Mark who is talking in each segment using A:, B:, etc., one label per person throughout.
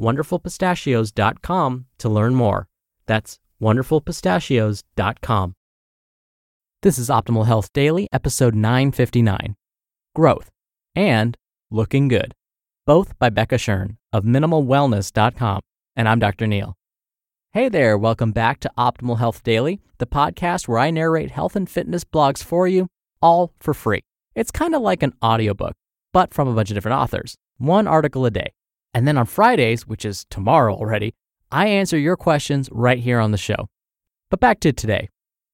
A: wonderfulpistachios.com to learn more. That's wonderfulpistachios.com. This is Optimal Health Daily, episode 959 Growth and Looking Good, both by Becca Shern of minimalwellness.com. And I'm Dr. Neal. Hey there, welcome back to Optimal Health Daily, the podcast where I narrate health and fitness blogs for you, all for free. It's kind of like an audiobook, but from a bunch of different authors, one article a day. And then on Fridays, which is tomorrow already, I answer your questions right here on the show. But back to today.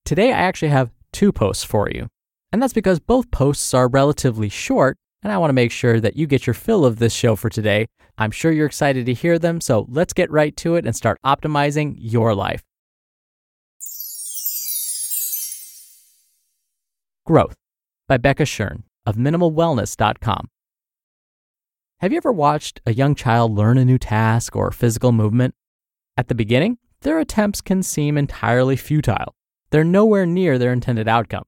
A: Today, I actually have two posts for you. And that's because both posts are relatively short, and I want to make sure that you get your fill of this show for today. I'm sure you're excited to hear them, so let's get right to it and start optimizing your life. Growth by Becca Shern of minimalwellness.com. Have you ever watched a young child learn a new task or physical movement? At the beginning, their attempts can seem entirely futile. They're nowhere near their intended outcome.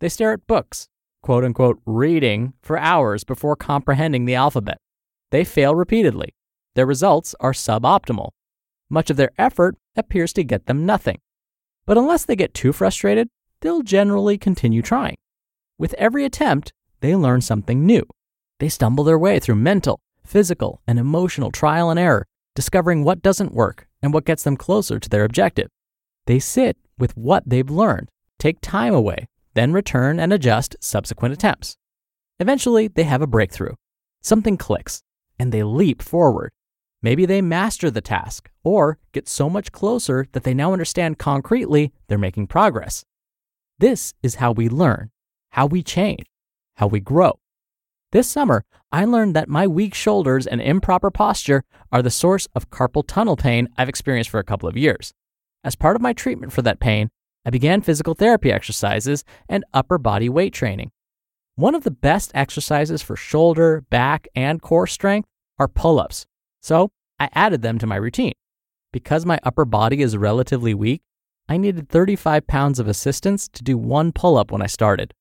A: They stare at books, quote unquote, reading for hours before comprehending the alphabet. They fail repeatedly. Their results are suboptimal. Much of their effort appears to get them nothing. But unless they get too frustrated, they'll generally continue trying. With every attempt, they learn something new. They stumble their way through mental, physical, and emotional trial and error, discovering what doesn't work and what gets them closer to their objective. They sit with what they've learned, take time away, then return and adjust subsequent attempts. Eventually, they have a breakthrough. Something clicks, and they leap forward. Maybe they master the task or get so much closer that they now understand concretely they're making progress. This is how we learn, how we change, how we grow. This summer, I learned that my weak shoulders and improper posture are the source of carpal tunnel pain I've experienced for a couple of years. As part of my treatment for that pain, I began physical therapy exercises and upper body weight training. One of the best exercises for shoulder, back, and core strength are pull ups, so I added them to my routine. Because my upper body is relatively weak, I needed 35 pounds of assistance to do one pull up when I started.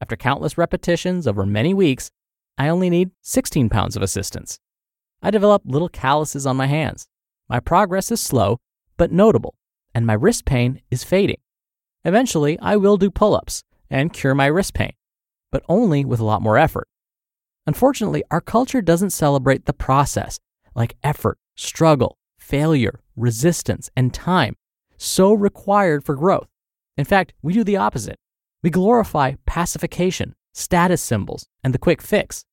A: After countless repetitions over many weeks, I only need 16 pounds of assistance. I develop little calluses on my hands. My progress is slow, but notable, and my wrist pain is fading. Eventually, I will do pull ups and cure my wrist pain, but only with a lot more effort. Unfortunately, our culture doesn't celebrate the process, like effort, struggle, failure, resistance, and time, so required for growth. In fact, we do the opposite. We glorify pacification, status symbols, and the quick fix.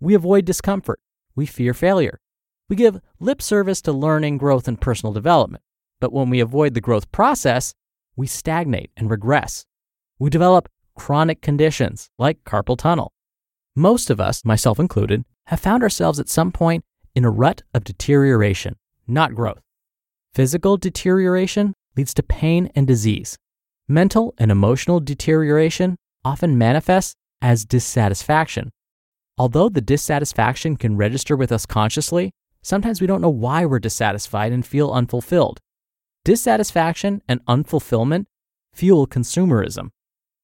A: We avoid discomfort. We fear failure. We give lip service to learning, growth, and personal development. But when we avoid the growth process, we stagnate and regress. We develop chronic conditions like carpal tunnel. Most of us, myself included, have found ourselves at some point in a rut of deterioration, not growth. Physical deterioration leads to pain and disease. Mental and emotional deterioration often manifests as dissatisfaction. Although the dissatisfaction can register with us consciously, sometimes we don't know why we're dissatisfied and feel unfulfilled. Dissatisfaction and unfulfillment fuel consumerism.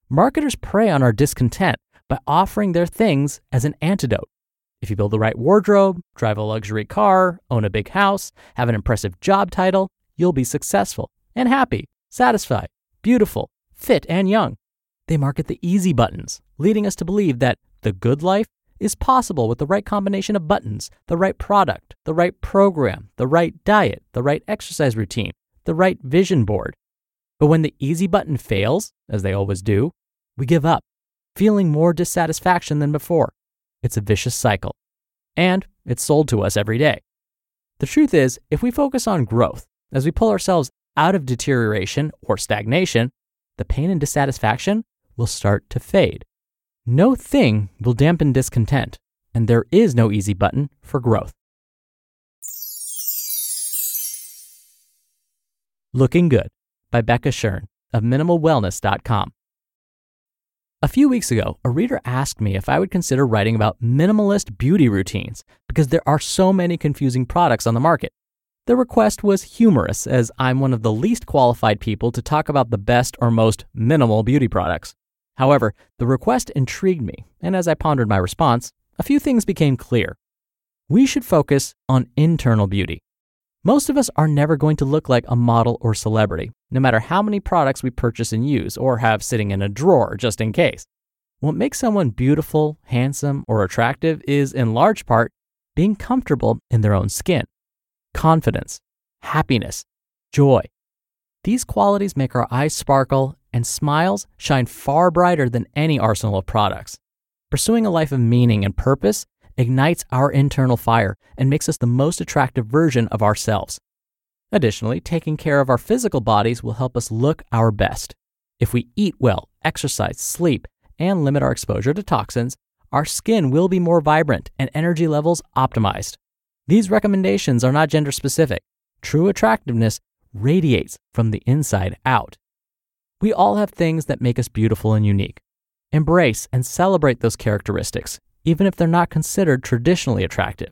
A: Marketers prey on our discontent by offering their things as an antidote. If you build the right wardrobe, drive a luxury car, own a big house, have an impressive job title, you'll be successful and happy, satisfied, beautiful, fit, and young. They market the easy buttons, leading us to believe that the good life is possible with the right combination of buttons, the right product, the right program, the right diet, the right exercise routine, the right vision board. But when the easy button fails, as they always do, we give up, feeling more dissatisfaction than before. It's a vicious cycle. And it's sold to us every day. The truth is, if we focus on growth, as we pull ourselves out of deterioration or stagnation, the pain and dissatisfaction will start to fade. No thing will dampen discontent, and there is no easy button for growth. Looking Good by Becca Shern of MinimalWellness.com. A few weeks ago, a reader asked me if I would consider writing about minimalist beauty routines because there are so many confusing products on the market. The request was humorous, as I'm one of the least qualified people to talk about the best or most minimal beauty products. However, the request intrigued me, and as I pondered my response, a few things became clear. We should focus on internal beauty. Most of us are never going to look like a model or celebrity, no matter how many products we purchase and use or have sitting in a drawer just in case. What makes someone beautiful, handsome, or attractive is, in large part, being comfortable in their own skin. Confidence, happiness, joy. These qualities make our eyes sparkle and smiles shine far brighter than any arsenal of products. Pursuing a life of meaning and purpose ignites our internal fire and makes us the most attractive version of ourselves. Additionally, taking care of our physical bodies will help us look our best. If we eat well, exercise, sleep, and limit our exposure to toxins, our skin will be more vibrant and energy levels optimized. These recommendations are not gender specific. True attractiveness radiates from the inside out. We all have things that make us beautiful and unique. Embrace and celebrate those characteristics even if they're not considered traditionally attractive.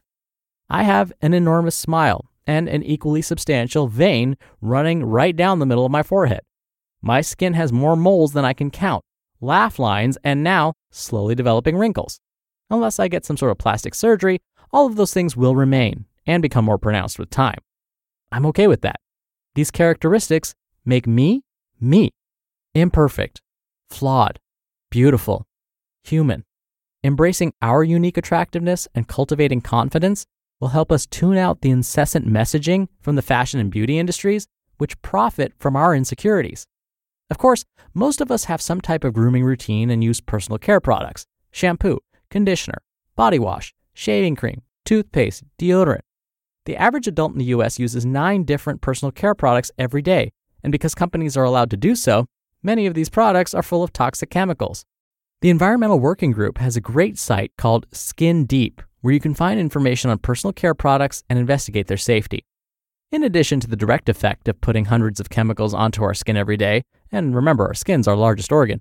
A: I have an enormous smile and an equally substantial vein running right down the middle of my forehead. My skin has more moles than I can count, laugh lines, and now slowly developing wrinkles. Unless I get some sort of plastic surgery, all of those things will remain and become more pronounced with time. I'm okay with that. These characteristics make me me. Imperfect, flawed, beautiful, human. Embracing our unique attractiveness and cultivating confidence will help us tune out the incessant messaging from the fashion and beauty industries, which profit from our insecurities. Of course, most of us have some type of grooming routine and use personal care products shampoo, conditioner, body wash, shaving cream, toothpaste, deodorant. The average adult in the US uses nine different personal care products every day, and because companies are allowed to do so, many of these products are full of toxic chemicals. The Environmental Working Group has a great site called Skin Deep, where you can find information on personal care products and investigate their safety. In addition to the direct effect of putting hundreds of chemicals onto our skin every day, and remember, our skin's our largest organ,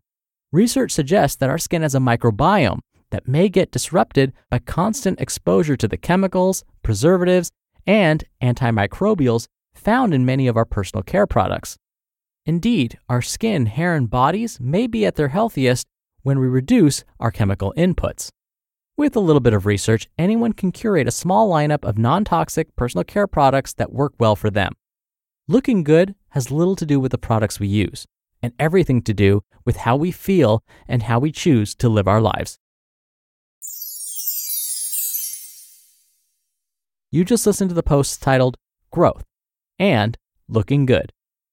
A: research suggests that our skin has a microbiome that may get disrupted by constant exposure to the chemicals, preservatives, and antimicrobials found in many of our personal care products. Indeed, our skin, hair, and bodies may be at their healthiest when we reduce our chemical inputs. With a little bit of research, anyone can curate a small lineup of non toxic personal care products that work well for them. Looking good has little to do with the products we use, and everything to do with how we feel and how we choose to live our lives. You just listened to the posts titled Growth and Looking Good,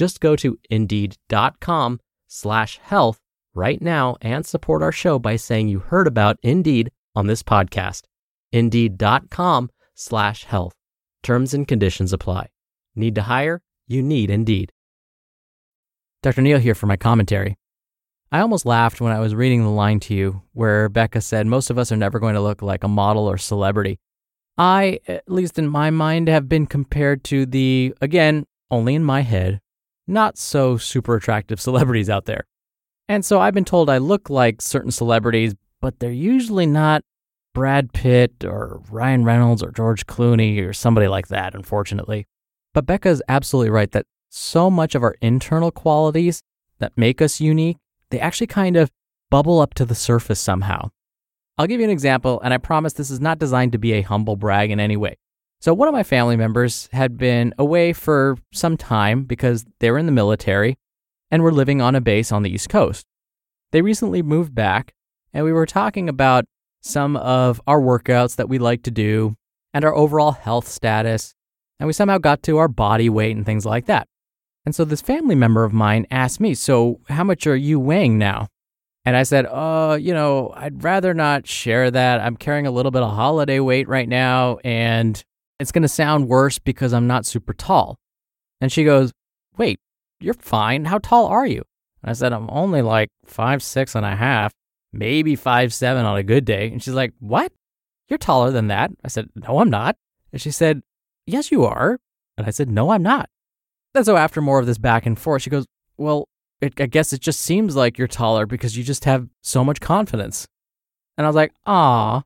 A: Just go to indeed.com slash health right now and support our show by saying you heard about Indeed on this podcast. Indeed.com slash health. Terms and conditions apply. Need to hire? You need Indeed. Dr. Neal here for my commentary. I almost laughed when I was reading the line to you where Becca said most of us are never going to look like a model or celebrity. I, at least in my mind, have been compared to the, again, only in my head, not so super attractive celebrities out there. And so I've been told I look like certain celebrities, but they're usually not Brad Pitt or Ryan Reynolds or George Clooney or somebody like that, unfortunately. But Becca is absolutely right that so much of our internal qualities that make us unique, they actually kind of bubble up to the surface somehow. I'll give you an example, and I promise this is not designed to be a humble brag in any way. So, one of my family members had been away for some time because they were in the military and were living on a base on the East Coast. They recently moved back, and we were talking about some of our workouts that we like to do and our overall health status, and we somehow got to our body weight and things like that. And so this family member of mine asked me, So, how much are you weighing now? And I said, Oh, you know, I'd rather not share that. I'm carrying a little bit of holiday weight right now, and it's going to sound worse because I'm not super tall. And she goes, Wait, you're fine. How tall are you? And I said, I'm only like five, six and a half, maybe five, seven on a good day. And she's like, What? You're taller than that. I said, No, I'm not. And she said, Yes, you are. And I said, No, I'm not. And so after more of this back and forth, she goes, Well, it, I guess it just seems like you're taller because you just have so much confidence. And I was like, Ah.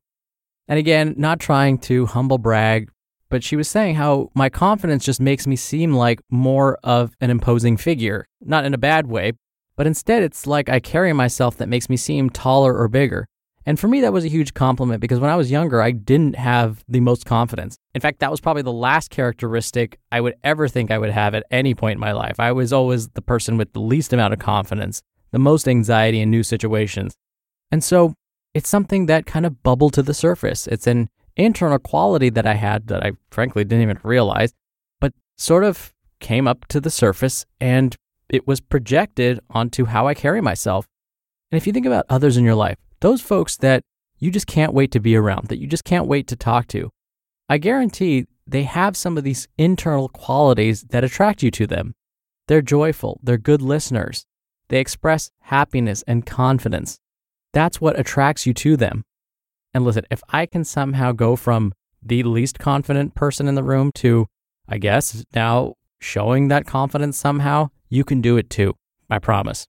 A: And again, not trying to humble brag, but she was saying how my confidence just makes me seem like more of an imposing figure. Not in a bad way, but instead it's like I carry myself that makes me seem taller or bigger. And for me, that was a huge compliment because when I was younger, I didn't have the most confidence. In fact, that was probably the last characteristic I would ever think I would have at any point in my life. I was always the person with the least amount of confidence, the most anxiety in new situations. And so it's something that kind of bubbled to the surface. It's an internal quality that I had that I frankly didn't even realize, but sort of came up to the surface and it was projected onto how I carry myself. And if you think about others in your life, those folks that you just can't wait to be around, that you just can't wait to talk to, I guarantee they have some of these internal qualities that attract you to them. They're joyful, they're good listeners, they express happiness and confidence. That's what attracts you to them. And listen, if I can somehow go from the least confident person in the room to, I guess, now showing that confidence somehow, you can do it too. I promise.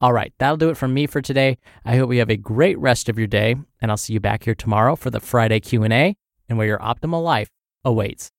A: All right, that'll do it from me for today. I hope you have a great rest of your day, and I'll see you back here tomorrow for the Friday Q&A and where your optimal life awaits.